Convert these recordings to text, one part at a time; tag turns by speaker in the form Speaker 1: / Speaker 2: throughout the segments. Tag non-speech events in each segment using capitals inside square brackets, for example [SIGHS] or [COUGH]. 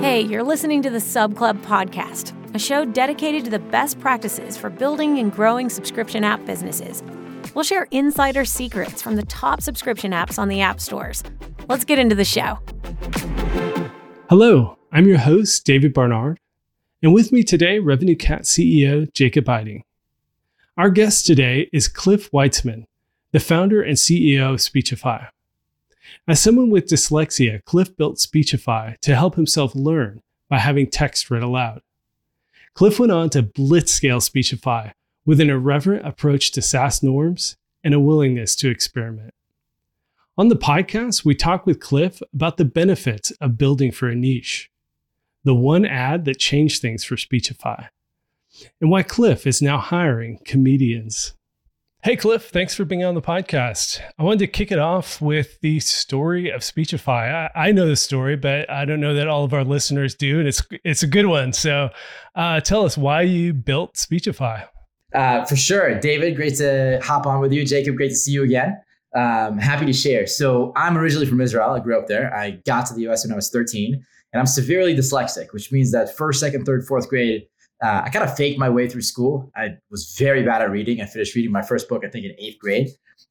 Speaker 1: Hey, you're listening to the Sub Club podcast, a show dedicated to the best practices for building and growing subscription app businesses. We'll share insider secrets from the top subscription apps on the app stores. Let's get into the show.
Speaker 2: Hello, I'm your host, David Barnard, and with me today, RevenueCat CEO Jacob Eiting. Our guest today is Cliff Weitzman, the founder and CEO of Speechify. As someone with dyslexia, Cliff built Speechify to help himself learn by having text read aloud. Cliff went on to blitzscale Speechify with an irreverent approach to SaaS norms and a willingness to experiment. On the podcast, we talk with Cliff about the benefits of building for a niche, the one ad that changed things for Speechify, and why Cliff is now hiring comedians. Hey, Cliff, thanks for being on the podcast. I wanted to kick it off with the story of Speechify. I, I know the story, but I don't know that all of our listeners do, and it's it's a good one. So, uh, tell us why you built Speechify.
Speaker 3: Uh, for sure, David. Great to hop on with you, Jacob. Great to see you again. Um, happy to share. So, I'm originally from Israel. I grew up there. I got to the U.S. when I was 13, and I'm severely dyslexic, which means that first, second, third, fourth grade uh, I kind of faked my way through school. I was very bad at reading. I finished reading my first book, I think, in eighth grade.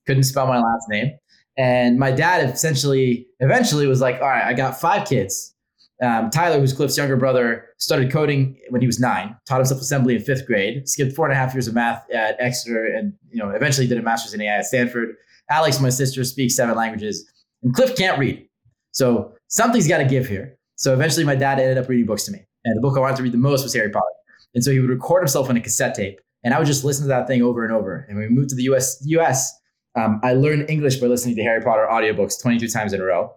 Speaker 3: Couldn't spell my last name. And my dad essentially, eventually was like, all right, I got five kids. Um, Tyler, who's Cliff's younger brother, started coding when he was nine, taught himself assembly in fifth grade, skipped four and a half years of math at Exeter, and you know eventually did a master's in AI at Stanford. Alex, my sister, speaks seven languages, and Cliff can't read. So something's got to give here. So eventually, my dad ended up reading books to me, and the book I wanted to read the most was Harry Potter. And so he would record himself on a cassette tape, and I would just listen to that thing over and over. And when we moved to the US, US um, I learned English by listening to Harry Potter audiobooks 22 times in a row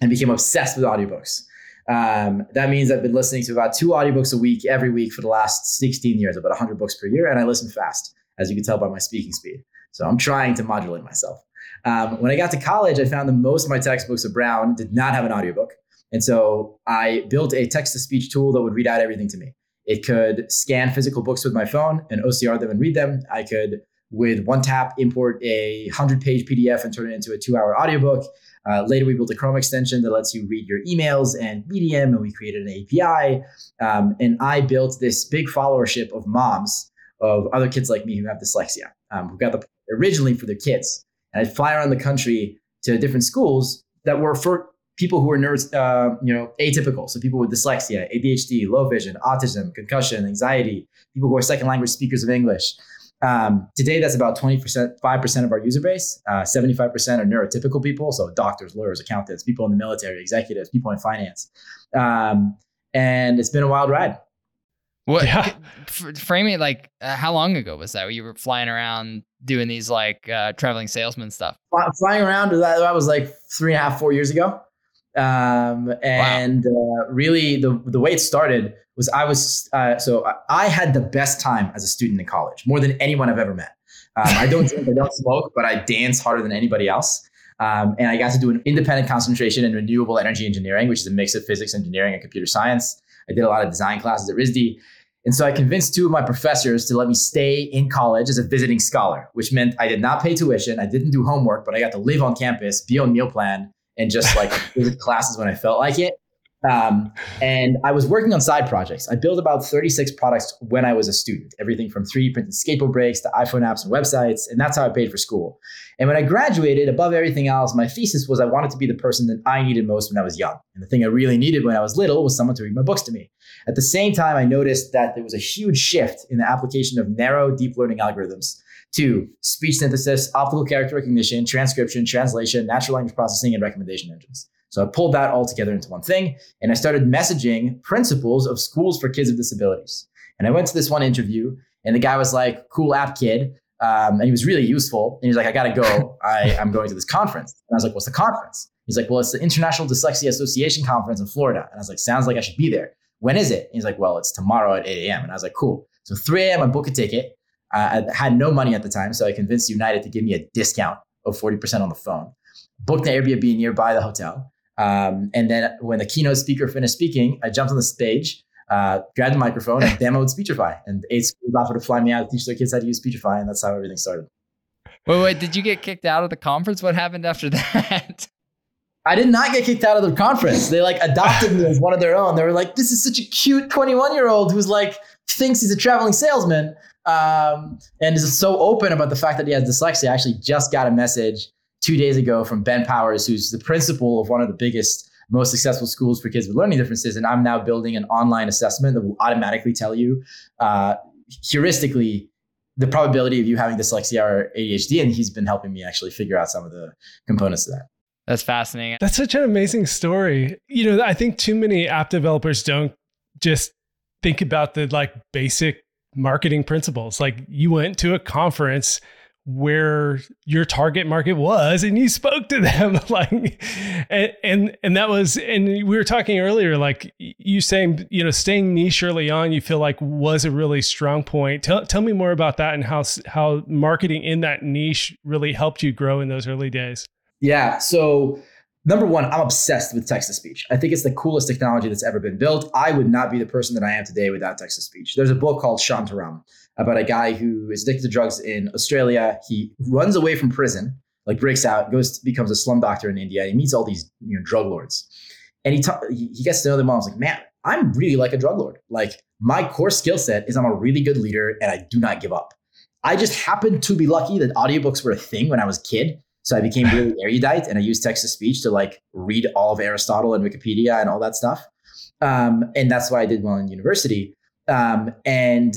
Speaker 3: and became obsessed with audiobooks. Um, that means I've been listening to about two audiobooks a week every week for the last 16 years, about 100 books per year, and I listen fast, as you can tell by my speaking speed. So I'm trying to modulate myself. Um, when I got to college, I found that most of my textbooks of Brown did not have an audiobook. And so I built a text to speech tool that would read out everything to me. It could scan physical books with my phone and OCR them and read them. I could, with one tap, import a 100 page PDF and turn it into a two hour audiobook. Uh, later, we built a Chrome extension that lets you read your emails and Medium, and we created an API. Um, and I built this big followership of moms of other kids like me who have dyslexia, um, who got the originally for their kids. And I'd fly around the country to different schools that were for people who are nerds, uh, you know, atypical. So people with dyslexia, ADHD, low vision, autism, concussion, anxiety, people who are second language speakers of English. Um, today, that's about 20%, 5% of our user base. Uh, 75% are neurotypical people. So doctors, lawyers, accountants, people in the military, executives, people in finance. Um, and it's been a wild ride.
Speaker 4: What yeah. [LAUGHS] frame it like uh, how long ago was that? You were flying around doing these like uh, traveling salesman stuff.
Speaker 3: Flying around that, that was like three and a half, four years ago. Um, and wow. uh, really, the the way it started was I was uh, so I had the best time as a student in college, more than anyone I've ever met. Um, I don't drink, I don't smoke, but I dance harder than anybody else. Um, and I got to do an independent concentration in renewable energy engineering, which is a mix of physics, engineering, and computer science. I did a lot of design classes at RISD. And so I convinced two of my professors to let me stay in college as a visiting scholar, which meant I did not pay tuition. I didn't do homework, but I got to live on campus, be on meal plan, and just like [LAUGHS] visit classes when I felt like it. Um, and I was working on side projects. I built about 36 products when I was a student, everything from 3D printed skateboard brakes to iPhone apps and websites. And that's how I paid for school. And when I graduated, above everything else, my thesis was I wanted to be the person that I needed most when I was young. And the thing I really needed when I was little was someone to read my books to me. At the same time, I noticed that there was a huge shift in the application of narrow deep learning algorithms to speech synthesis, optical character recognition, transcription, translation, natural language processing, and recommendation engines. So I pulled that all together into one thing and I started messaging principals of schools for kids with disabilities. And I went to this one interview and the guy was like, cool app kid. Um, and he was really useful. And he's like, I got to go. I, I'm going to this conference. And I was like, what's the conference? He's like, well, it's the International Dyslexia Association conference in Florida. And I was like, sounds like I should be there. When is it? And he's like, well, it's tomorrow at 8 a.m. And I was like, cool. So 3 a.m. I book a ticket. I had no money at the time, so I convinced United to give me a discount of 40% on the phone. Booked an Airbnb nearby the hotel. Um, and then when the keynote speaker finished speaking, I jumped on the stage, uh, grabbed the microphone, and [LAUGHS] demoed Speechify. And eight schools offered to fly me out to teach their kids how to use Speechify, and that's how everything started.
Speaker 4: Wait, wait, did you get kicked out of the conference? What happened after [LAUGHS] that?
Speaker 3: I did not get kicked out of the conference. They like adopted me as one of their own. They were like, "This is such a cute 21 year old who's like thinks he's a traveling salesman um, and is so open about the fact that he has dyslexia." I actually just got a message two days ago from Ben Powers, who's the principal of one of the biggest, most successful schools for kids with learning differences, and I'm now building an online assessment that will automatically tell you, uh, heuristically, the probability of you having dyslexia or ADHD, and he's been helping me actually figure out some of the components of that.
Speaker 4: That's fascinating.
Speaker 2: That's such an amazing story. You know, I think too many app developers don't just think about the like basic marketing principles. Like you went to a conference where your target market was and you spoke to them [LAUGHS] like and, and and that was and we were talking earlier like you saying you know staying niche early on you feel like was a really strong point tell, tell me more about that and how how marketing in that niche really helped you grow in those early days
Speaker 3: yeah. So, number one, I'm obsessed with text to speech. I think it's the coolest technology that's ever been built. I would not be the person that I am today without text to speech. There's a book called Shantaram about a guy who is addicted to drugs in Australia. He runs away from prison, like breaks out, goes becomes a slum doctor in India. he meets all these you know drug lords, and he ta- he gets to know them all. I was like, man, I'm really like a drug lord. Like my core skill set is I'm a really good leader and I do not give up. I just happened to be lucky that audiobooks were a thing when I was a kid. So I became really erudite and I used text to speech to like read all of Aristotle and Wikipedia and all that stuff. Um, and that's why I did well in university. Um, and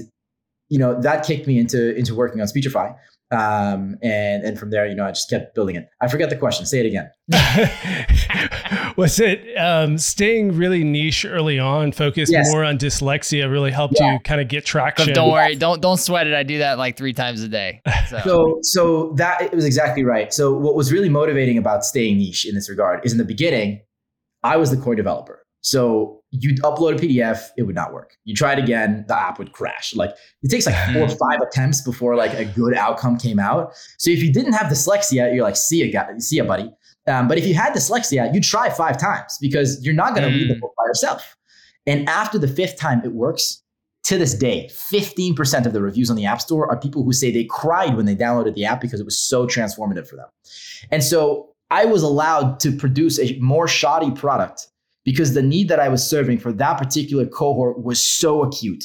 Speaker 3: you know that kicked me into into working on Speechify. Um, and and from there, you know, I just kept building it. I forget the question. Say it again. [LAUGHS]
Speaker 2: was it um, staying really niche early on, focused yes. more on dyslexia, really helped yeah. you kind of get traction?
Speaker 4: Don't worry, don't don't sweat it. I do that like three times a day.
Speaker 3: So. so so that it was exactly right. So what was really motivating about staying niche in this regard is in the beginning, I was the core developer. So you'd upload a PDF, it would not work. You try it again, the app would crash. Like it takes like four or [LAUGHS] five attempts before like a good outcome came out. So if you didn't have dyslexia, you're like, see ya, guy, see ya, buddy. Um, but if you had dyslexia, you try five times because you're not going to mm. read the mm. book by yourself. And after the fifth time, it works. To this day, 15% of the reviews on the App Store are people who say they cried when they downloaded the app because it was so transformative for them. And so I was allowed to produce a more shoddy product because the need that I was serving for that particular cohort was so acute.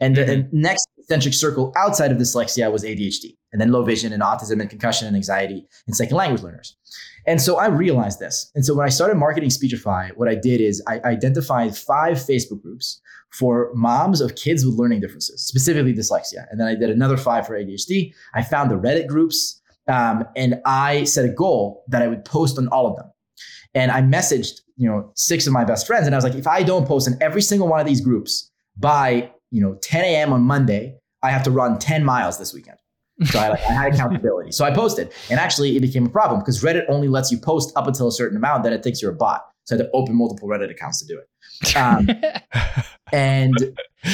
Speaker 3: And the mm-hmm. next centric circle outside of dyslexia was ADHD, and then low vision and autism and concussion and anxiety and second language learners. And so I realized this. And so when I started marketing Speechify, what I did is I identified five Facebook groups for moms of kids with learning differences, specifically dyslexia. And then I did another five for ADHD. I found the Reddit groups, um, and I set a goal that I would post on all of them. And I messaged, you know, six of my best friends, and I was like, if I don't post in every single one of these groups by, you know, 10 a.m. on Monday, I have to run 10 miles this weekend. So I, like, I had accountability. So I posted, and actually it became a problem because Reddit only lets you post up until a certain amount. Then it thinks you're a bot. So I had to open multiple Reddit accounts to do it. Um, [LAUGHS] and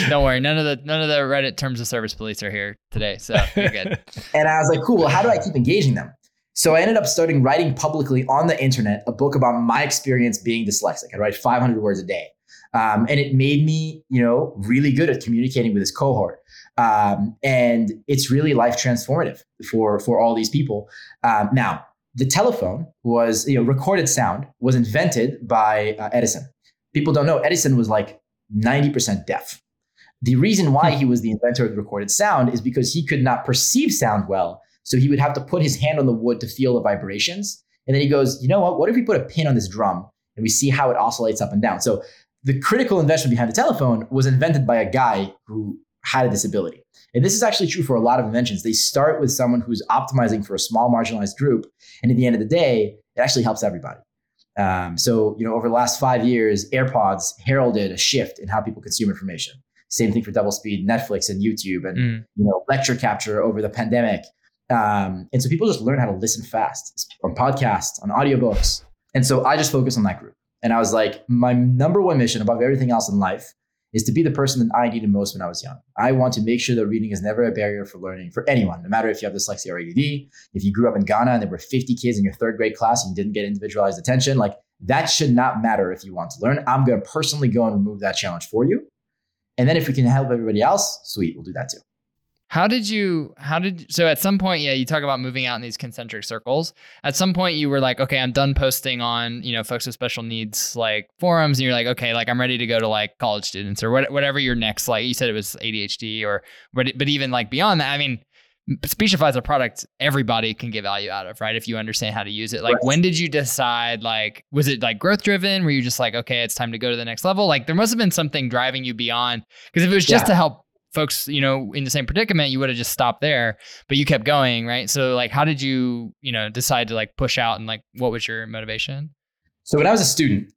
Speaker 4: don't worry, none of the none of the Reddit terms of service police are here today, so you're good. [LAUGHS]
Speaker 3: and I was like, cool. Well, how do I keep engaging them? So I ended up starting writing publicly on the internet a book about my experience being dyslexic. I write 500 words a day. Um, and it made me, you know, really good at communicating with this cohort. Um, and it's really life transformative for for all these people. Um, now, the telephone was, you know, recorded sound was invented by uh, Edison. People don't know Edison was like 90% deaf. The reason why hmm. he was the inventor of the recorded sound is because he could not perceive sound well so he would have to put his hand on the wood to feel the vibrations. And then he goes, you know what? What if we put a pin on this drum and we see how it oscillates up and down? So the critical invention behind the telephone was invented by a guy who had a disability. And this is actually true for a lot of inventions. They start with someone who's optimizing for a small marginalized group. And at the end of the day, it actually helps everybody. Um, so, you know, over the last five years, AirPods heralded a shift in how people consume information. Same thing for double speed, Netflix and YouTube, and mm. you know, lecture capture over the pandemic. Um, and so people just learn how to listen fast on podcasts, on audiobooks. And so I just focus on that group. And I was like, my number one mission above everything else in life is to be the person that I needed most when I was young. I want to make sure that reading is never a barrier for learning for anyone, no matter if you have dyslexia or ADD. If you grew up in Ghana and there were 50 kids in your third grade class and you didn't get individualized attention, like that should not matter if you want to learn. I'm going to personally go and remove that challenge for you. And then if we can help everybody else, sweet, we'll do that too.
Speaker 4: How did you, how did, so at some point, yeah, you talk about moving out in these concentric circles. At some point, you were like, okay, I'm done posting on, you know, folks with special needs like forums. And you're like, okay, like I'm ready to go to like college students or what, whatever your next, like you said it was ADHD or, but, but even like beyond that, I mean, Speechify is a product everybody can get value out of, right? If you understand how to use it. Like, right. when did you decide? Like, was it like growth driven? Were you just like, okay, it's time to go to the next level? Like, there must have been something driving you beyond. Because if it was just yeah. to help folks, you know, in the same predicament, you would have just stopped there, but you kept going, right? So, like, how did you, you know, decide to like push out and like, what was your motivation?
Speaker 3: So, when I was a student,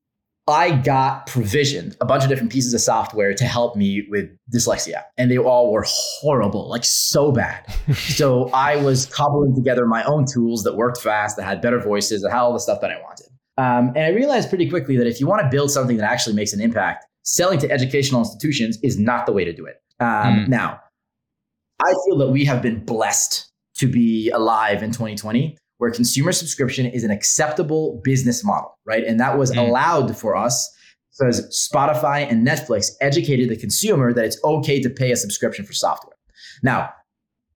Speaker 3: I got provisioned a bunch of different pieces of software to help me with dyslexia, and they all were horrible, like so bad. [LAUGHS] so I was cobbling together my own tools that worked fast, that had better voices, that had all the stuff that I wanted. Um, and I realized pretty quickly that if you want to build something that actually makes an impact, selling to educational institutions is not the way to do it. Um, mm. Now, I feel that we have been blessed to be alive in 2020 where consumer subscription is an acceptable business model, right? And that was mm. allowed for us because Spotify and Netflix educated the consumer that it's okay to pay a subscription for software. Now,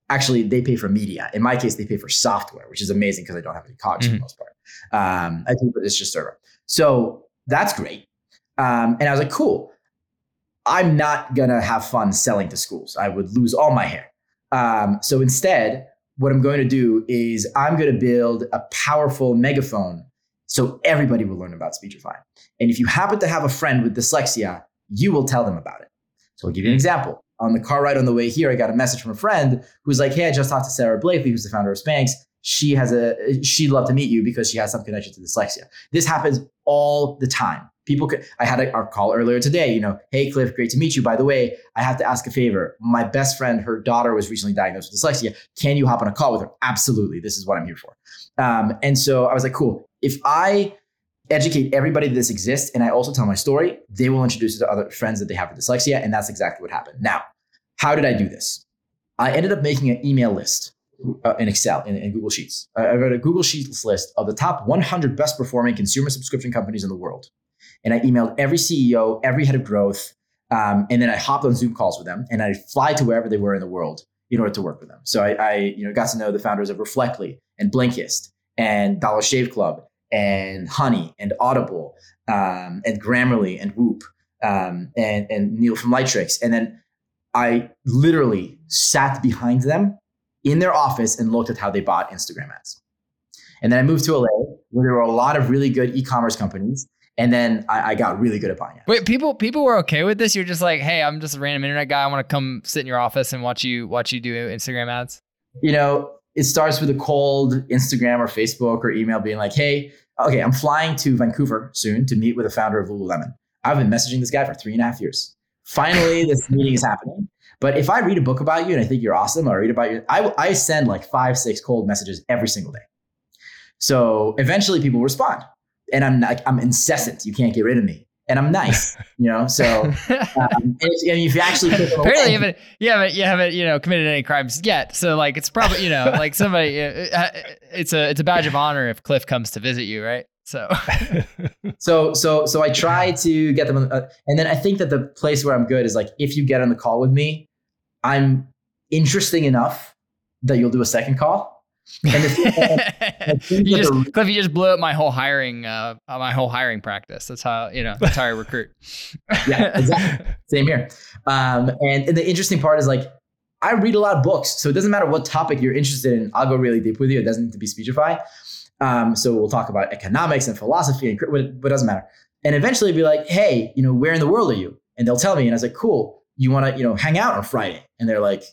Speaker 3: actually, they pay for media. In my case, they pay for software, which is amazing because I don't have any cogs mm-hmm. for the most part. Um, I think it's just server. So that's great. Um, and I was like, cool. I'm not gonna have fun selling to schools. I would lose all my hair. Um, so instead, what I'm going to do is I'm going to build a powerful megaphone so everybody will learn about Speechify. And if you happen to have a friend with dyslexia, you will tell them about it. So I'll give you an example. On the car ride on the way here, I got a message from a friend who's like, "Hey, I just talked to Sara Blakely, who's the founder of Spanx. She has a she'd love to meet you because she has some connection to dyslexia." This happens all the time people could i had a, our call earlier today you know hey cliff great to meet you. By the way i have to ask a favor. My best friend her daughter was recently diagnosed with dyslexia. Can you hop on a call with her? Absolutely. This is what i'm here for. Um, and so i was like cool. If i educate everybody that this exists and i also tell my story they will introduce it to other friends that they have with dyslexia and that's exactly what happened. Now how did i do this? I ended up making an email list uh, in Excel in, in Google Sheets. I wrote a Google Sheets list of the top 100 best performing consumer subscription companies in the world and I emailed every CEO, every head of growth, um, and then I hopped on Zoom calls with them, and I fly to wherever they were in the world in order to work with them. So I, I you know, got to know the founders of Reflectly and Blinkist and Dollar Shave Club and Honey and Audible um, and Grammarly and Whoop um, and and Neil from Lightricks, and then I literally sat behind them in their office and looked at how they bought Instagram ads. And then I moved to LA, where there were a lot of really good e-commerce companies and then I, I, got really good at buying it.
Speaker 4: Wait, people people were okay with this? You're just like, hey, I'm just a random internet guy. I want to come sit in your office and watch you watch you do Instagram ads.
Speaker 3: You know, it starts with a cold Instagram or Facebook or email being like, hey, okay, I'm flying to Vancouver soon to meet with the founder of Lululemon. I've been messaging this guy for three and a half years. Finally, this [LAUGHS] meeting is happening. But if I read a book about you and I think you're awesome, or I read about you, I, I send like five, six cold messages every single day. So eventually people respond and I'm like I'm incessant. You can't get rid of me, and I'm nice, [LAUGHS] you know. So, um, and if, and if you actually [LAUGHS]
Speaker 4: apparently you haven't, you haven't you haven't you know committed any crimes yet. So like it's probably you know like somebody uh, it's a it's a badge of honor if Cliff comes to visit you, right? So, [LAUGHS]
Speaker 3: so so so I try to get them, uh, and then I think that the place where I'm good is like if you get on the call with me, I'm interesting enough that you'll do a second call
Speaker 4: and you [LAUGHS] just, Cliff, you just blew up my whole hiring, uh, my whole hiring practice. That's how you know that's how I recruit.
Speaker 3: yeah, exactly. [LAUGHS] Same here. Um, and, and the interesting part is like I read a lot of books, so it doesn't matter what topic you're interested in. I'll go really deep with you. It doesn't need to be Speechify. Um, so we'll talk about economics and philosophy and what, what doesn't matter. And eventually be like, hey, you know, where in the world are you? And they'll tell me, and I was like, cool. You want to, you know, hang out on Friday? And they're like,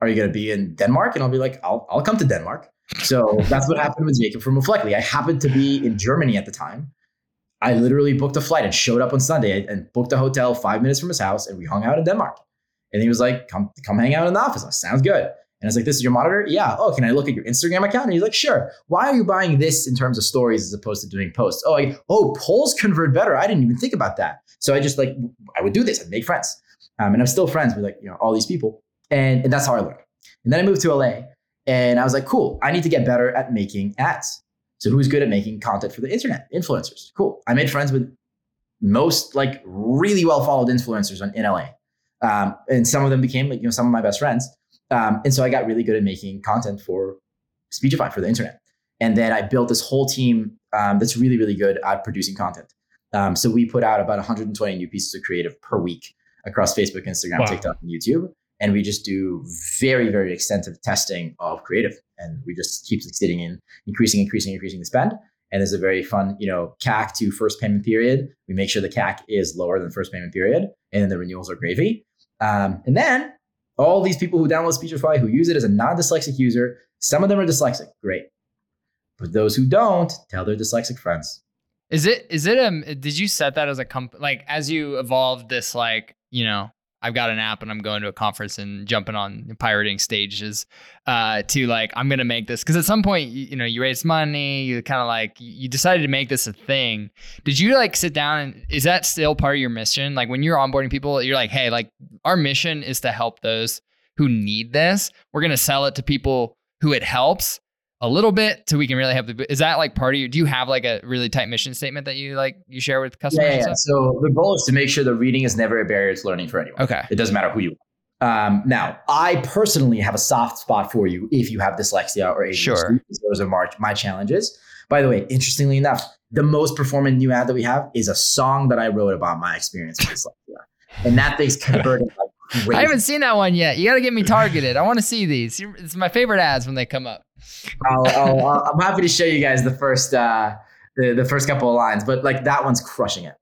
Speaker 3: are you going to be in Denmark? And I'll be like, I'll, I'll come to Denmark. So that's what happened with Jacob from Reflectly. I happened to be in Germany at the time. I literally booked a flight and showed up on Sunday and booked a hotel five minutes from his house, and we hung out in Denmark. And he was like, "Come, come hang out in the office." Like, Sounds good. And I was like, "This is your monitor? Yeah. Oh, can I look at your Instagram account?" And he's like, "Sure." Why are you buying this in terms of stories as opposed to doing posts? Oh, I, oh, polls convert better. I didn't even think about that. So I just like I would do this. I'd make friends, um, and I'm still friends with like you know all these people, and, and that's how I learned. And then I moved to LA and I was like, cool, I need to get better at making ads. So who's good at making content for the internet? Influencers. Cool. I made friends with most like really well followed influencers in LA. Um, and some of them became like, you know, some of my best friends. Um, and so I got really good at making content for Speechify for the internet. And then I built this whole team um, that's really, really good at producing content. Um, so we put out about 120 new pieces of creative per week across Facebook, Instagram,
Speaker 2: Wow.
Speaker 3: TikTok, and YouTube. And we just do very, very extensive testing of creative. And we just keep succeeding in increasing, increasing, increasing the spend. And there's a very fun, you know, CAC to first payment period. We make sure the CAC is lower than first payment period, and then the renewals are gravy. Um, and then all these people who download Speechify, who use it as a non-dyslexic user, some of them are dyslexic. Great. But those who don't, tell their dyslexic friends.
Speaker 4: Is it is it um did you set that as a comp like as you evolved this like, you know, I've got an app and I'm going to a conference and jumping on pirating stages uh to like I'm going to make this cuz at some point you, you know you raised money, you kind of like you decided to make this a thing. Did you like sit down and is that still part of your mission? Like when you're onboarding people, you're like, "Hey, like our mission is to help those who need this. We're going to sell it to people who it helps." A little bit so we can really help the is that like part of you do you have like a really tight mission statement that you like you share with customers
Speaker 3: Yeah, yeah,
Speaker 4: and
Speaker 3: yeah.
Speaker 4: stuff?
Speaker 3: So the goal is to make sure that reading is never a barrier to learning for anyone.
Speaker 4: okay
Speaker 3: It doesn't matter who you are. Um, now, I personally have a soft spot for you if you have dyslexia or ADHD.
Speaker 4: Sure.
Speaker 3: Those are my, my challenges. By the way, interestingly enough, the most performant new ad that we have is a song that I wrote about my experience with dyslexia. And that thing's converted like crazy. [LAUGHS]
Speaker 4: i haven't seen that one yet you got to get me targeted i want to see these it's my favorite ads when they come up
Speaker 3: I'll- I'm happy to show you guys the first uh, the, the first couple of lines, but like that one's crushing it.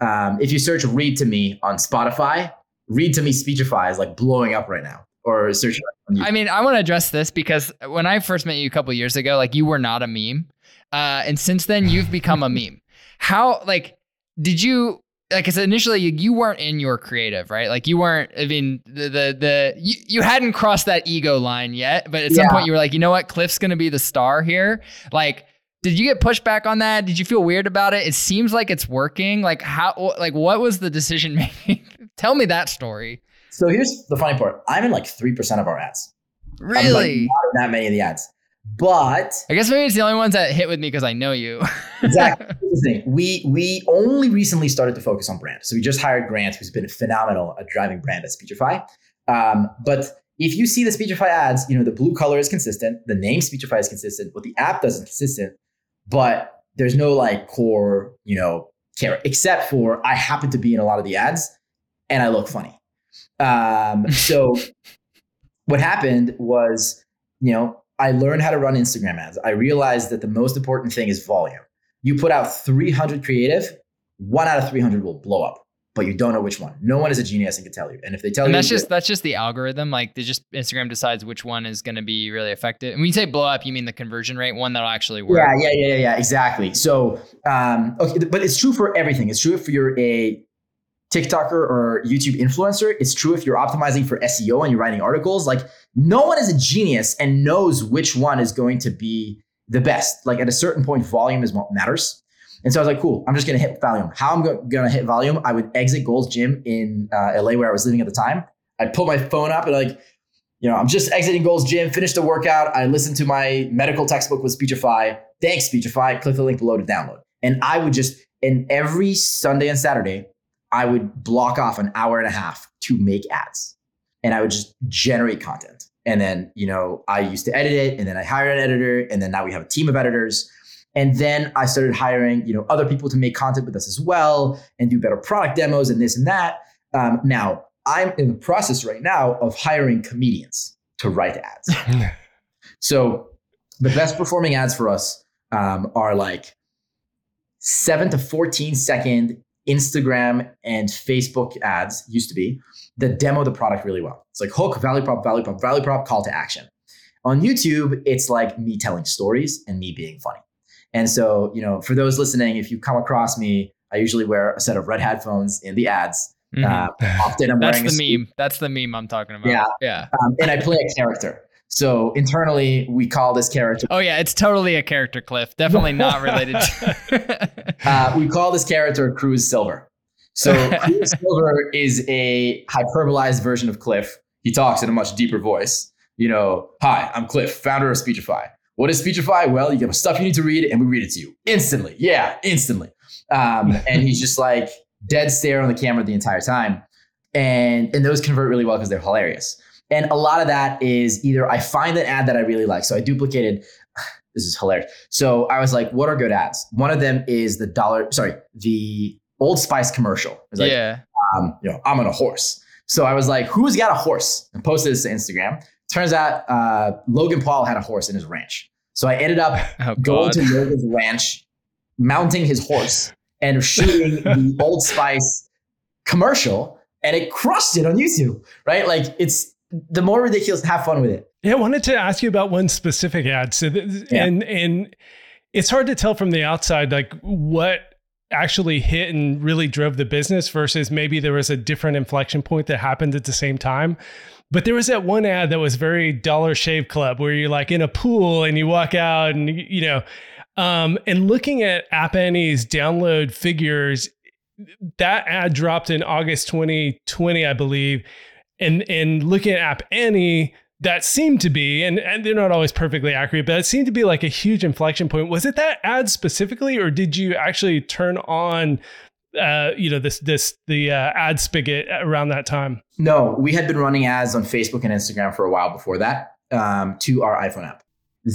Speaker 3: Um, if you search "Read to Me" on Spotify, "Read to Me" Speechify is like blowing up right now. Or search.
Speaker 4: i mean i want to address this because when i first met you a couple years ago like you were not a meme uh, and since then you've become a meme how like did you like I said initially you, you weren't in your creative right? Like you weren't i mean the the, the you, you hadn't crossed that ego line yet but at some
Speaker 3: Yeah.
Speaker 4: point you were like you know what? Cliff's gonna be the star here. Like did you get pushback on that? Did you feel weird about it? It seems like it's working. Like how like what was the decision [LAUGHS] making? Tell me that story.
Speaker 3: So here's the funny part. I'm in like 3% of our ads. I'm, like,
Speaker 4: really?
Speaker 3: not that many of the ads. But
Speaker 4: i guess maybe it's the only ones that hit with me because i know you [LAUGHS]
Speaker 3: exactly here's the thing. We we only recently started to focus on brand. So we just hired Grant, who's been phenomenal at driving brand at Speechify. Um, but if you see the Speechify ads, you know, the blue color is consistent, the name Speechify is consistent, what the app does is consistent, but there's no like core, you know, care, except for I happen to be in a lot of the ads and I look funny. Um, so [LAUGHS] what happened was, you know, I learned how to run Instagram ads. I realized that the most important thing is volume. You put out 300 creative, one out of 300 will blow up, but you don't know which one. No one is a genius and can tell you. And if they tell
Speaker 4: and
Speaker 3: you,
Speaker 4: that's just that's just the algorithm. Like they just Instagram decides which one is going to be really effective. And when you say blow up, you mean the conversion rate, one that'll actually work.
Speaker 3: Yeah, yeah, yeah, yeah, yeah, exactly. So, um, okay, but it's true for everything. It's true if you're a TikToker or YouTube influencer. It's true if you're optimizing for SEO and you're writing articles. Like, no one is a genius and knows which one is going to be the best. Like, at a certain point, volume is what matters. And so I was like, cool, I'm just going to hit volume. How I'm going to hit volume, I would exit Gold's Gym in uh, LA where I was living at the time. I'd pull my phone up and like, you know, I'm just exiting Gold's Gym, finished the workout. I listened to my medical textbook with Speechify. Thanks, Speechify. Click the link below to download. And I would just, and every Sunday and Saturday, I would block off an hour and a half to make ads. And I would just generate content. And then, you know, I used to edit it and then I hired an editor. And then now we have a team of editors. And then I started hiring, you know, other people to make content with us as well and do better product demos and this and that. Um, now, I'm in the process right now of hiring comedians to write ads. [LAUGHS] so the best performing ads for us um, are like seven to 14 second Instagram and Facebook ads used to be that demo the product really well. It's like hook, value prop, value prop, value prop, call to action. On YouTube, it's like me telling stories and me being funny. And so, you know, for those listening, if you come across me, I usually wear a set of red headphones in the ads.
Speaker 4: Mhm.
Speaker 3: Uh, often I'm
Speaker 4: That's
Speaker 3: wearing a
Speaker 4: the
Speaker 3: suit,
Speaker 4: meme. That's the meme I'm talking about.
Speaker 3: Yeah.
Speaker 4: Yeah.
Speaker 3: um, and I play a character. So internally, we call this character.
Speaker 4: Oh yeah, it's totally a character cliff. Definitely [LAUGHS] not related to [LAUGHS]
Speaker 3: Uh, we call this character Cruz Silver. So [LAUGHS] Cruz Silver is a hyperbolized version of Cliff. He talks in a much deeper voice. You know, hi, I'm Cliff, founder of Speechify. What is Speechify? Well, you get stuff you need to read, and we read it to you instantly. Yeah, instantly. Um, and he's just like dead stare on the camera the entire time, and and those convert really well because they're hilarious. And a lot of that is either I find an ad that I really like. So I duplicated, [SIGHS] this is hilarious. So I was like, what are good ads? One of them is the dollar, sorry, the Old Spice commercial. Like,
Speaker 4: yeah.
Speaker 3: um, you know, I'm on a horse. So I was like, who's got a horse? And posted this to Instagram. Turns out uh, Logan Paul had a horse in his ranch. So I ended up [LAUGHS]
Speaker 4: Oh
Speaker 3: going
Speaker 4: god.
Speaker 3: to Logan's ranch, mounting his horse, and shooting [LAUGHS] the Old Spice commercial, and it crushed it on YouTube. Right? Like it's the more ridiculous. Have fun with it.
Speaker 2: Yeah, I wanted to ask you about one specific ad. So, th-
Speaker 3: Yeah.
Speaker 2: and and it's hard to tell from the outside, like what actually hit and really drove the business versus maybe there was a different inflection point that happened at the same time. But there was that one ad that was very Dollar Shave Club where you're like in a pool and you walk out and you know, um, and looking at App Annie's download figures, that ad dropped in August 2020, I believe. And and looking at App Annie, that seemed to be, and, and they're not always perfectly accurate, but it seemed to be like a huge inflection point. Was it that ad specifically, or did you actually turn on, uh, you know, this this the uh, ad spigot around that time?
Speaker 3: No, we had been running ads on Facebook and Instagram for a while before that um, to our iPhone app.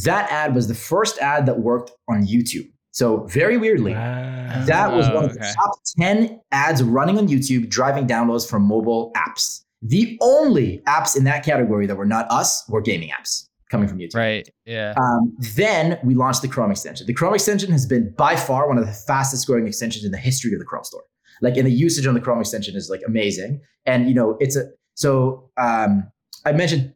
Speaker 3: That ad was the first ad that worked on YouTube. So very weirdly,
Speaker 2: Wow.
Speaker 3: that was one of the
Speaker 4: okay.
Speaker 3: top 10 ads running on YouTube driving downloads from mobile apps. The only apps in that category that were not us were gaming apps coming from YouTube.
Speaker 4: Right. Yeah.
Speaker 3: Um, then we launched the Chrome extension. The Chrome extension has been by far one of the fastest growing extensions in the history of the Chrome store. Like, and the usage on the Chrome extension is like amazing. And you know, it's a so um, I mentioned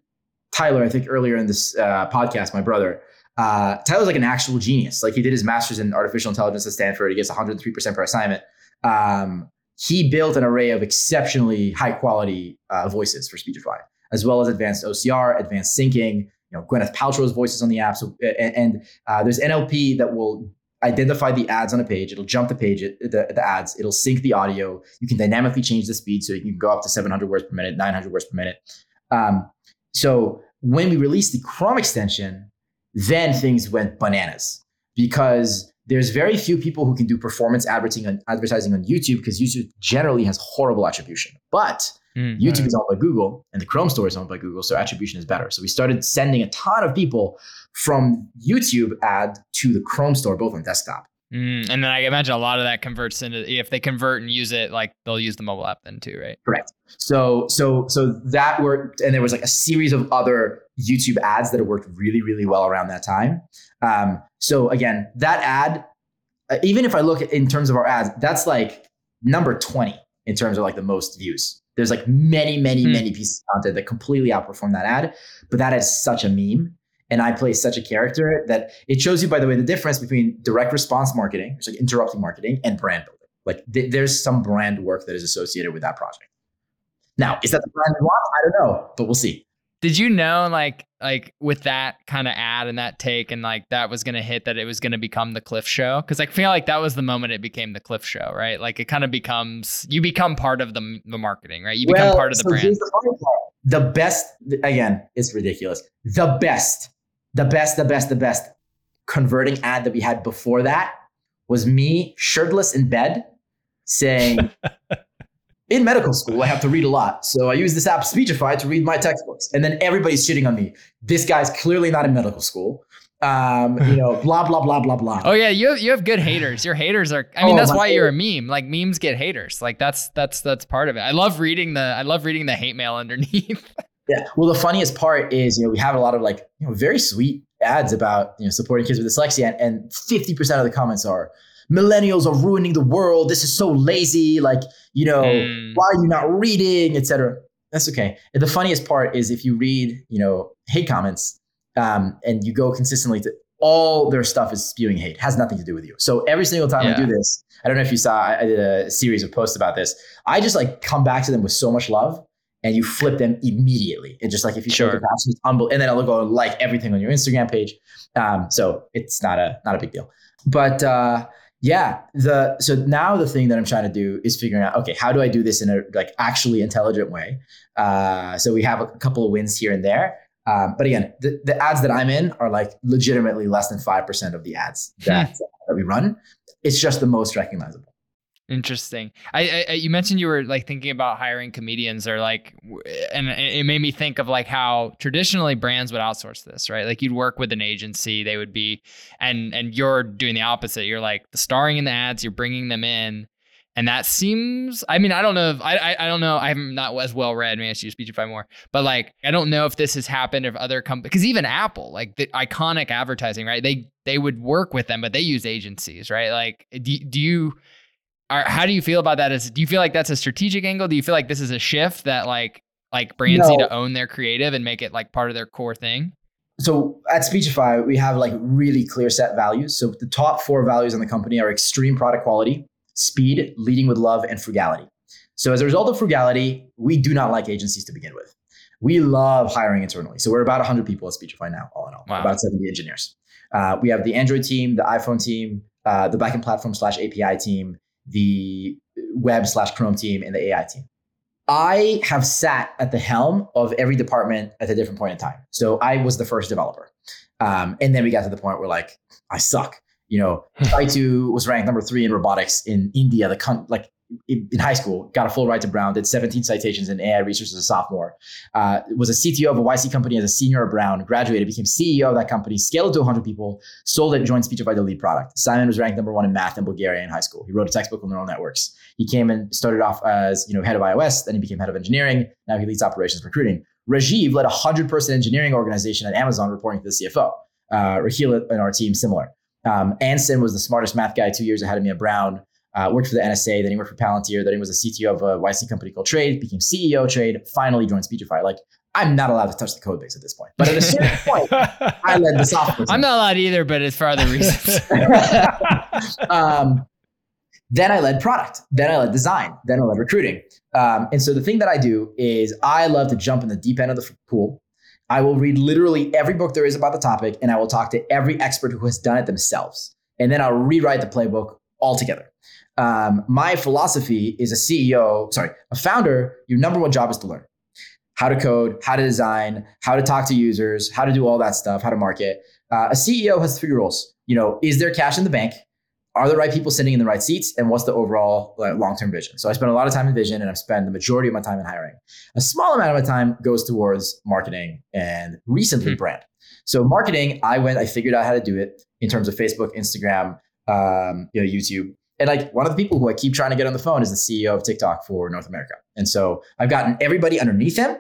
Speaker 3: Tyler, I think earlier in this uh, podcast, my brother. Uh, Tyler's like an actual genius. Like he did his master's in artificial intelligence at Stanford. He gets 103% per assignment. Um, he built an array of exceptionally high quality uh, voices for Speechify, as well as advanced OCR, advanced syncing. You know, Gwyneth Paltrow's voices on the app. So, and, and uh, there's NLP that will identify the ads on a page. It'll jump the page, the, the ads. It'll sync the audio. You can dynamically change the speed, so you can go up to 700 words per minute, 900 words per minute. Um, so when we released the Chrome extension, then things went bananas because there's very few people who can do performance advertising on, advertising on YouTube because YouTube generally has horrible attribution. But
Speaker 4: Mm.
Speaker 3: YouTube is owned by Google and the Chrome store is owned by Google, so attribution is better. So we started sending a ton of people from YouTube ad to the Chrome store, both on desktop.
Speaker 4: Mm, and then I imagine a lot of that converts into if they convert and use it, like they'll use the mobile app then too, right?
Speaker 3: Correct. So so so that worked, and there was like a series of other YouTube ads that have worked really really well around that time. Um, so again, that ad, uh, even if I look at in terms of our ads, that's like number twenty in terms of like the most views. There's like many many
Speaker 4: Hmm.
Speaker 3: many pieces of content that completely outperform that ad, but that is such a meme. And I play such a character that it shows you, by the way, the difference between direct response marketing, like interrupting marketing, and brand building. Like th- there's some brand work that is associated with that project. Now, is that the brand we want? I don't know, but we'll see.
Speaker 4: Did you know like like with that kind of ad and that take and like that was gonna hit that it was gonna become the Cliff Show? Because I feel like that was the moment it became the Cliff Show, right? Like it kind of becomes you become part of the the marketing, right? You become
Speaker 3: Well,
Speaker 4: part of the
Speaker 3: so
Speaker 4: brand.
Speaker 3: the. The best, again, it's ridiculous. The best, the best, the best, the best converting ad that we had before that was me shirtless in bed saying, [LAUGHS] in medical school, I have to read a lot. So I use this app Speechify to read my textbooks. And then everybody's shitting on me. This guy's clearly not in medical school. Um, [LAUGHS] you know, blah, blah, blah, blah, blah.
Speaker 4: Oh yeah, you have, you have good haters. Your haters are. I mean,
Speaker 3: Oh,
Speaker 4: that's why you're a meme. Like memes get haters. Like that's that's that's part of it. I love reading the I love reading the hate mail [LAUGHS] underneath.
Speaker 3: Yeah. Well, the funniest part is, you know, we have a lot of like, you know, very sweet ads about, you know, supporting kids with dyslexia. And, and 50% of the comments are millennials are ruining the world. This is so lazy. Like, you know,
Speaker 4: Mm.
Speaker 3: why are you not reading, etc. That's okay. The funniest part is if you read, you know, hate comments um, and you go consistently to all their stuff is spewing hate, has nothing to do with you. So every single time I do this, I don't know if you saw, I, did a series of posts about this. I just like come back to them with so much love and you flip them immediately. And just like if you show
Speaker 4: Sure.
Speaker 3: compassion, it's unbel- and then I'll go like everything on your Instagram page. Um, so it's not a not a big deal. But uh, yeah, the so now the thing that I'm trying to do is figuring out okay, how do I do this in a like actually intelligent way? Uh, so we have a couple of wins here and there. Um, but again, the, the ads that I'm in are like legitimately less than five percent of the ads that, that we run. It's just the most recognizable.
Speaker 4: Interesting. I, I, you mentioned you were like thinking about hiring comedians or like, and it made me think of like how traditionally brands would outsource this, right? Like you'd work with an agency, they would be, and and you're doing the opposite. You're like the starring in the ads, you're bringing them in, and that seems. I mean, I don't know if I I, I don't know. I'm not as well read. Maybe I should Speechify more, but like I don't know if this has happened if other companies, because even Apple, like the iconic advertising, right? They they would work with them, but they use agencies, right? Like, do do you are, how do you feel about that? Is do you feel like that's a strategic angle? Do you feel like this is a shift that like like brands no. need to own their creative and make it like part of their core thing?
Speaker 3: So at Speechify, we have like really clear set values. So the top four values in the company are extreme product quality, speed, leading with love, and frugality. So as a result of frugality, we do not like agencies to begin with. We love hiring internally. So we're about 100 people at Speechify now, all in all, wow. about 70 engineers. Uh, we have the Android team, the iPhone team, uh, the backend platform slash API team, the web slash Chrome team, and the AI team. I have sat at the helm of every department at a different point in time. So I was the first developer. Um, and then we got to the point where like, I suck. You know, [LAUGHS] Taitu was ranked number three in robotics in India, the con- like in high school, got a full ride to Brown, did 17 citations in AI research as a sophomore, uh, was a CTO of a YC company as a senior at Brown, graduated, became CEO of that company, scaled to 100 people, sold it, joined Speechify the lead product. Simon was ranked number one in math in Bulgaria in high school. He wrote a textbook on neural networks. He came and started off as you know head of iOS, then he became head of engineering. Now he leads operations recruiting. Rajiv led a 100 person engineering organization at Amazon, reporting to the CFO. Uh, Raheel and our team similar. Um, Anson was the smartest math guy two years ahead of me at Brown uh, worked for the NSA, then he worked for Palantir, then he was a CTO of a YC company called Trade, became CEO of Trade, finally joined Speechify. Like, I'm not allowed to touch the code base at this point. But at a certain [LAUGHS] point, I led the software.
Speaker 4: Team. I'm not allowed either, but it's for other reasons. [LAUGHS]
Speaker 3: um, then I led product. Then I led design. Then I led recruiting. Um, and so the thing that I do is I love to jump in the deep end of the pool. I will read literally every book there is about the topic, and I will talk to every expert who has done it themselves. And then I'll rewrite the playbook altogether um, my philosophy is a CEO, sorry, a founder, your number one job is to learn how to code, how to design, how to talk to users, how to do all that stuff, how to market. Uh, a CEO has three roles. You know, is there cash in the bank? Are the right people sitting in the right seats? And what's the overall like, long-term vision? So I spend a lot of time in vision, and I've spent the majority of my time in hiring. A small amount of my time goes towards marketing and recently mm-hmm. brand. So marketing, I went, I figured out how to do it in terms of Facebook, Instagram, um, you know, YouTube. And like one of the people who I keep trying to get on the phone is the CEO of TikTok for North America. And so I've gotten everybody underneath him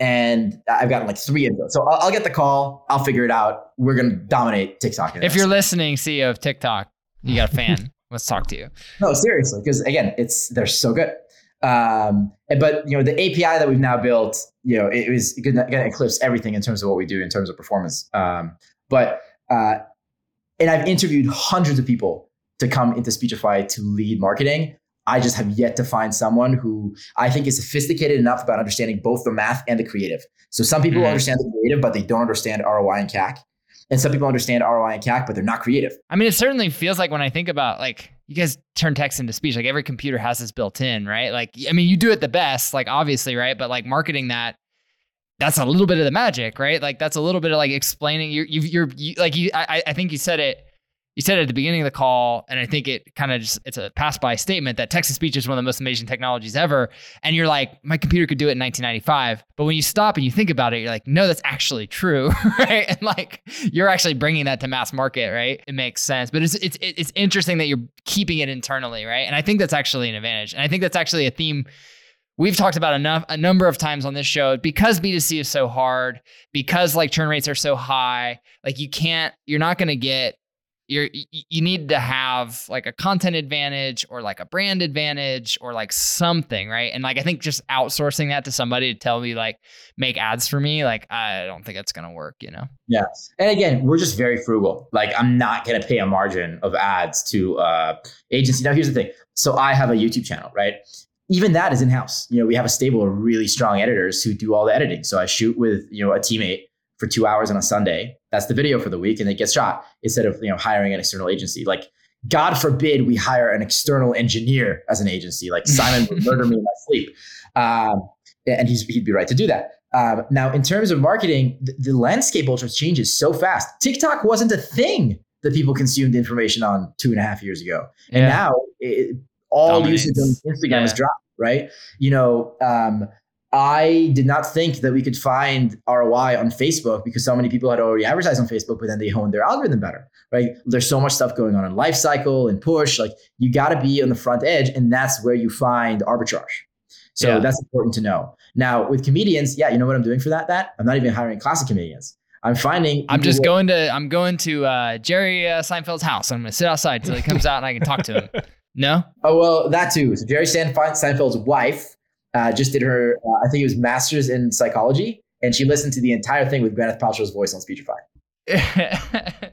Speaker 3: and I've gotten like three of those. So I'll, I'll, get the call. I'll figure it out. We're going to dominate TikTok.
Speaker 4: If you're listening, CEO of TikTok, you got a fan. [LAUGHS] Let's talk to you.
Speaker 3: No, seriously, because again, it's they're so good. Um, but you know, the API that we've now built, you know, it was going to eclipse everything in terms of what we do in terms of performance. Um, but uh, and I've interviewed hundreds of people to come into Speechify to lead marketing. I just have yet to find someone who I think is sophisticated enough about understanding both the math and the creative. So some people mm-hmm. understand the creative, but they don't understand ROI and CAC. And some people understand ROI and CAC, but they're not creative.
Speaker 4: I mean, it certainly feels like when I think about like you guys turn text into speech, like every computer has this built in, right? Like, I mean, you do it the best, like obviously, right? But like marketing that, that's a little bit of the magic, right? Like that's a little bit of like explaining. You're, you, you're, you, like you. I, I think you said it you said at the beginning of the call, and I think it kind of just it's a pass by statement that text to speech is one of the most amazing technologies ever. And you're like, my computer could do it in 1995. But when you stop and you think about it, you're like, no, that's actually true, [LAUGHS] right? And like you're actually bringing that to mass market, right? It makes sense. But it's it's it's interesting that you're keeping it internally, right? And I think that's actually an advantage. And I think that's actually a theme we've talked about enough a number of times on this show because B2C is so hard, because like churn rates are so high, like you can't, you're not going to get you're you need to have like a content advantage or like a brand advantage or like something right? And like i think just outsourcing that to somebody to tell me like make ads for me like i don't think it's gonna work you know?
Speaker 3: Yeah. And again we're just very frugal. Like i'm not gonna pay a margin of ads to uh agency. Now here's the thing. So i have a youtube channel right? Even that is in house you know we have a stable of really strong editors who do all the editing. So i shoot with you know a teammate for two hours on a Sunday. That's the video for the week, and it gets shot instead of you know hiring an external agency. Like, God forbid we hire an external engineer as an agency. Like [LAUGHS] Simon would murder me in my sleep, um, and he's, he'd be right to do that. Um, now, in terms of marketing, the, the landscape ultra changes so fast. TikTok wasn't a thing that people consumed information on two and a half years ago, and yeah. now it, all
Speaker 4: Dominates.
Speaker 3: usage on Instagram
Speaker 4: Yeah.
Speaker 3: is dropped, right? You know, um, I did not think that we could find ROI on Facebook because so many people had already advertised on Facebook, but then they honed their algorithm better, right? There's so much stuff going on in life cycle and push. Like you got to be on the front edge, and that's where you find arbitrage. So
Speaker 4: Yeah.
Speaker 3: that's important to know. Now with comedians, yeah, you know what I'm doing for that? That I'm not even hiring classic comedians. I'm finding.
Speaker 4: I'm just going to I'm going to uh, Jerry uh, Seinfeld's house. I'm gonna sit outside till he comes [LAUGHS] out and I can talk to him. No,
Speaker 3: Oh well, that too. So Jerry Seinfeld's wife uh, just did her, uh, I think it was master's in psychology, and she listened to the entire thing with Gwyneth Paltrow's voice on Speechify. [LAUGHS]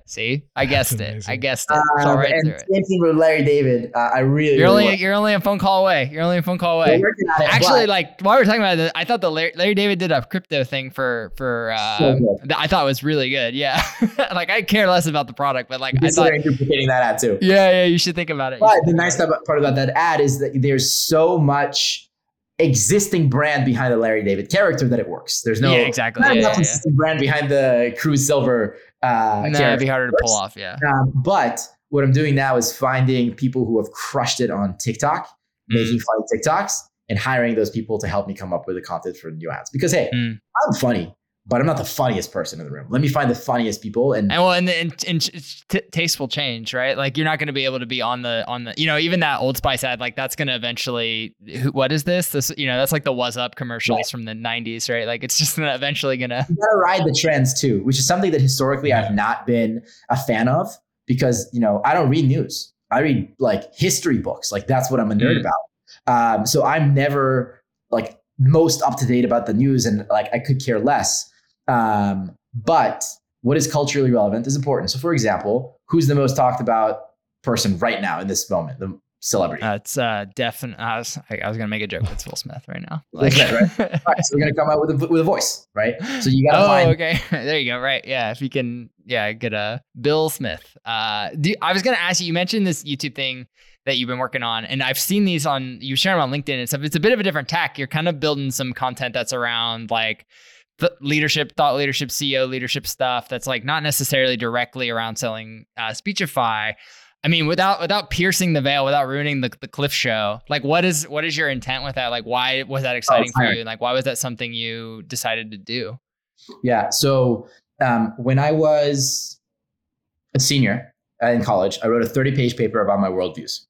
Speaker 4: see, I guessed it. I guessed it. Saw
Speaker 3: Um,
Speaker 4: right
Speaker 3: and same thing with Larry David. Uh, I really,
Speaker 4: You're only
Speaker 3: want-
Speaker 4: you're only a phone call away. You're only a phone call away.
Speaker 3: we're working on it,
Speaker 4: Actually,
Speaker 3: but-
Speaker 4: like while we we're talking about it, I thought the Larry, Larry David did a crypto thing for for uh,
Speaker 3: So
Speaker 4: that I thought was really good. Yeah, [LAUGHS] like I care less about the product, but like I thought,
Speaker 3: considering duplicating that ad too.
Speaker 4: yeah, yeah, you should think about it.
Speaker 3: But the nice part about that ad is that there's so much existing brand behind the Larry David character that it works. There's no
Speaker 4: yeah, exactly.
Speaker 3: not
Speaker 4: Yeah,
Speaker 3: enough
Speaker 4: yeah, yeah.
Speaker 3: brand behind the Cruise Silver uh,
Speaker 4: Nah, it'd be harder to pull off. Yeah.
Speaker 3: Um, but what I'm doing now is finding people who have crushed it on TikTok,
Speaker 4: Mm.
Speaker 3: making funny TikToks, and hiring those people to help me come up with the content for new ads. Because hey,
Speaker 4: Mm.
Speaker 3: I'm funny, but I'm not the funniest person in the room. Let me find the funniest people and
Speaker 4: And well, and, and, and t- taste will change, right? Like you're not going to be able to be on the on the you know even that Old Spice ad, like that's going to eventually. Who, what is this? This you know that's like the Was Up commercials
Speaker 3: Right.
Speaker 4: from the '90s, right? Like it's just eventually gonna.
Speaker 3: you gotta ride the trends too, which is something that historically I've not been a fan of because you know I don't read news. I read like history books. Like that's what I'm a nerd
Speaker 4: Mm.
Speaker 3: about. Um, so I'm never like most up to date about the news, and like I could care less. Um, but what is culturally relevant is important. So, for example, who's the most talked about person right now in this moment? The celebrity.
Speaker 4: Uh, it's uh definitely. I was I, was gonna make a joke. It's Will Smith right now.
Speaker 3: Like, Smith,
Speaker 4: right?
Speaker 3: All right, so we're gonna come out with a with a voice, right? So you gotta find [LAUGHS]
Speaker 4: oh,
Speaker 3: find
Speaker 4: okay. [LAUGHS] there you go. Right. Yeah. If you can, yeah, get a Bill Smith. Uh, do, I was gonna ask you. You mentioned this YouTube thing that you've been working on, and I've seen these on. You share them on LinkedIn and stuff. It's a bit of a different tack. You're kind of building some content that's around like th- leadership, thought leadership, CEO leadership stuff. That's like not necessarily directly around selling uh, Speechify. I mean, without without piercing the veil, without ruining the, the Cliff show, like what is what is your intent with that? Like, why was that exciting for you? And like, why was that something you decided to do?
Speaker 3: Yeah. So um, when I was a senior uh, in college, I wrote a 30 page paper about my worldviews.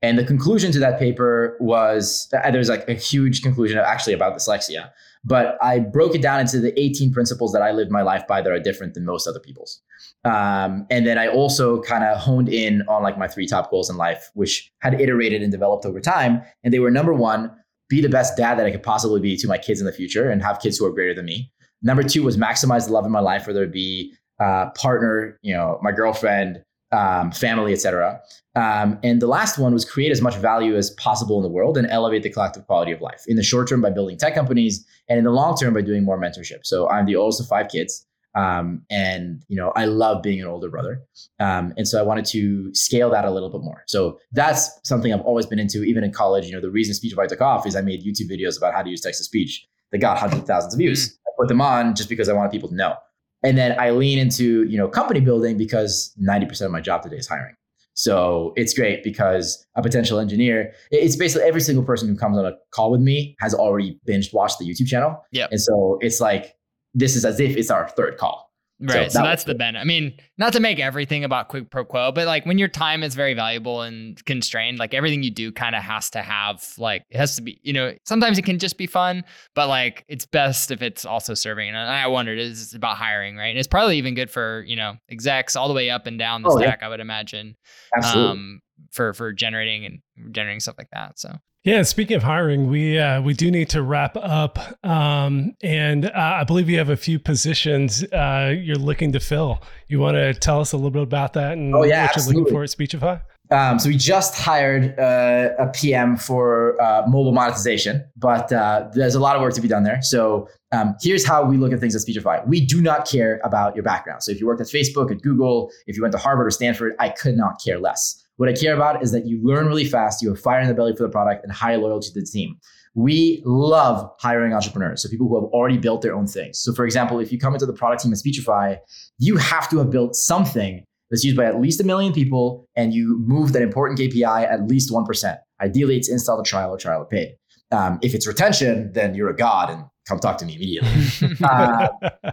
Speaker 3: And the conclusion to that paper was uh, there's like a huge conclusion actually about dyslexia, but I broke it down into the 18 principles that I lived my life by that are different than most other people's. Um, and then I also kind of honed in on like my three top goals in life, which had iterated and developed over time. And they were number one, be the best dad that I could possibly be to my kids in the future and have kids who are greater than me. Number two was maximize the love in my life, whether it be uh, partner, you know, my girlfriend, um, family, etc. Um, and the last one was create as much value as possible in the world and elevate the collective quality of life. In the short term, by building tech companies, and in the long term, by doing more mentorship. So I'm the oldest of five kids, um, and you know I love being an older brother, um, and so I wanted to scale that a little bit more. So that's something I've always been into, even in college. You know, the reason Speechify took off is I made YouTube videos about how to use text to speech that got hundreds of thousands of views. I put them on just because I wanted people to know. And then I lean into, you know, company building because 90% of my job today is hiring. So it's great because a potential engineer, it's basically every single person who comes on a call with me has already binge watched the YouTube channel.
Speaker 4: Yep.
Speaker 3: And so it's like, this is as if it's our third call.
Speaker 4: Right. So,
Speaker 3: that
Speaker 4: that's the benefit. I mean, not to make everything about quid pro quo, but like when your time is very valuable and constrained, like everything you do kind of has to have like it has to be, you know, sometimes it can just be fun, but like it's best if it's also serving. And I wondered, is about hiring, right? And it's probably even good for, you know, execs all the way up and down the
Speaker 3: Oh, yeah.
Speaker 4: stack, I would imagine.
Speaker 3: Absolutely.
Speaker 4: Um for for generating and generating stuff like that. So
Speaker 2: Yeah, speaking of hiring, we uh, we do need to wrap up, um, and uh, I believe you have a few positions uh, you're looking to fill. You want to tell us a little bit about that and
Speaker 3: Oh, yeah,
Speaker 2: what you're looking for at Speechify?
Speaker 3: Um, so we just hired uh, a PM for uh, mobile monetization, but uh, there's a lot of work to be done there. So um, here's how we look at things at Speechify. We do not care about your background. So if you worked at Facebook, at Google, if you went to Harvard or Stanford, I could not care less. What I care about is that you learn really fast, you have fire in the belly for the product, and high loyalty to the team. We love hiring entrepreneurs, so people who have already built their own things. So, for example, if you come into the product team at Speechify, you have to have built something that's used by at least a million people, and you move that important KPI at least 1%. Ideally, it's install to trial or trial or paid. Um, if it's retention, then you're a god and come talk to me immediately. [LAUGHS] uh,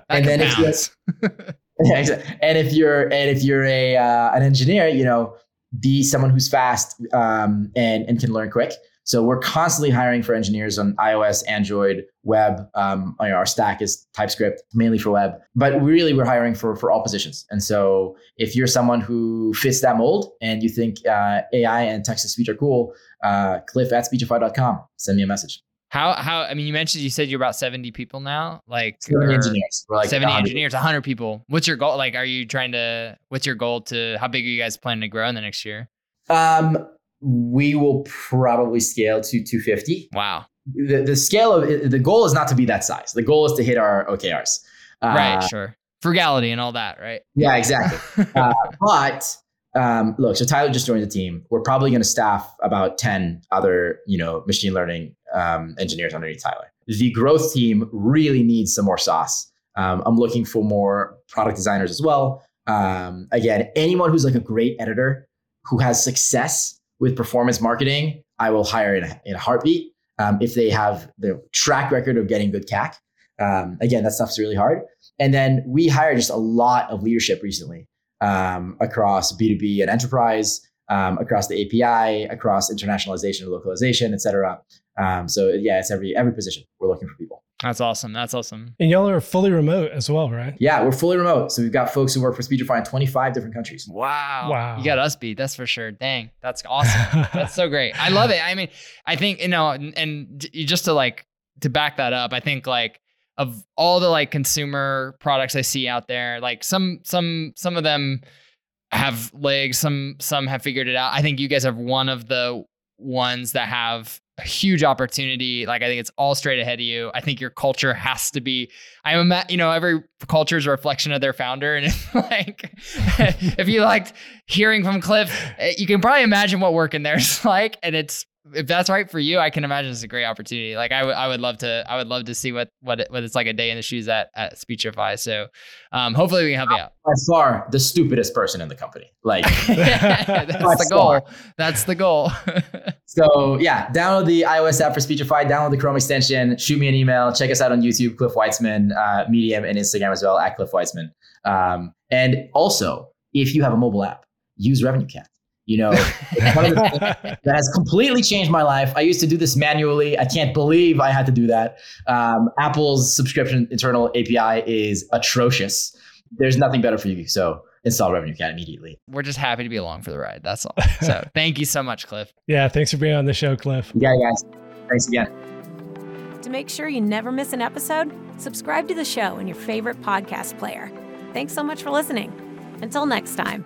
Speaker 3: and then if you're, [LAUGHS] and if you're and if you're a uh, an engineer, you know, be someone who's fast um, and and can learn quick. So we're constantly hiring for engineers on iOS, Android, web. Um, our stack is TypeScript mainly for web, but really we're hiring for for all positions. And so if you're someone who fits that mold and you think uh, AI and text to speech are cool, uh, Cliff at speechify.com. Send me a message.
Speaker 4: How how I mean you mentioned you said you're about 70 people now like
Speaker 3: 70 engineers.
Speaker 4: Like 70 100. engineers, 100 people. What's your goal? Like are you trying to what's your goal to how big are you guys planning to grow in the next year?
Speaker 3: Um we will probably scale to 250.
Speaker 4: Wow.
Speaker 3: The, the scale of the goal is not to be that size. The goal is to hit our OKRs.
Speaker 4: Uh, right, sure. Frugality and all that, right?
Speaker 3: Yeah, exactly. [LAUGHS] uh, but um, look, so Tyler just joined the team. We're probably going to staff about 10 other, you know, machine learning um, engineers underneath Tyler. The growth team really needs some more sauce. Um, I'm looking for more product designers as well. Um, again, anyone who's like a great editor who has success with performance marketing, I will hire in a, in a heartbeat. Um, if they have the track record of getting good CAC. Um, again, that stuff's really hard. And then we hired just a lot of leadership recently um, across B2B and enterprise, um, across the API, across internationalization localization, et cetera. Um, so yeah, it's every every position we're looking for people.
Speaker 4: That's awesome. That's awesome.
Speaker 2: And y'all are fully remote as well, right?
Speaker 3: Yeah, we're fully remote. So we've got folks who work for Speechify in 25 different countries.
Speaker 4: Wow. Wow. You got us beat. That's for sure. Dang. That's awesome. [LAUGHS] that's so great. I love it. I mean, I think, you know, and, and just to like, to back that up, I think like of all the like consumer products I see out there, like some, some, some of them have legs, some, some have figured it out. I think you guys have one of the ones that have a huge opportunity. Like I think it's all straight ahead of you. I think your culture has to be. I'm a, you know every culture is a reflection of their founder, and if, [LAUGHS] like if you liked hearing from Cliff, eh, you can probably imagine what working there is [LAUGHS] like, and it's if that's right for you, I can imagine it's a great opportunity. Like I, w- I would love to, I would love to see what what it, what it's like a day in the shoes at at Speechify. So, um, hopefully we can help you out.
Speaker 3: By far, the stupidest person in the company. Like [LAUGHS] [LAUGHS]
Speaker 4: that's the goal. That's the goal. [LAUGHS]
Speaker 3: so yeah, download the iOS app for Speechify. Download the Chrome extension. Shoot me an email. Check us out on YouTube, Cliff Weitzman, uh, Medium, and Instagram as well at Cliff Weitzman. Um, and also, if you have a mobile app, use RevenueCat. You know, [LAUGHS] that has completely changed my life. I used to do this manually. I can't believe I had to do that. Um, Apple's subscription internal API is atrocious. There's nothing better for you. So install RevenueCat immediately.
Speaker 4: We're just happy to be along for the ride. That's all. So [LAUGHS] thank you so much, Cliff.
Speaker 2: Yeah, thanks for being on the show, Cliff.
Speaker 3: Yeah, guys. Thanks again.
Speaker 1: To make sure you never miss an episode, subscribe to the show in your favorite podcast player. Thanks so much for listening. Until next time.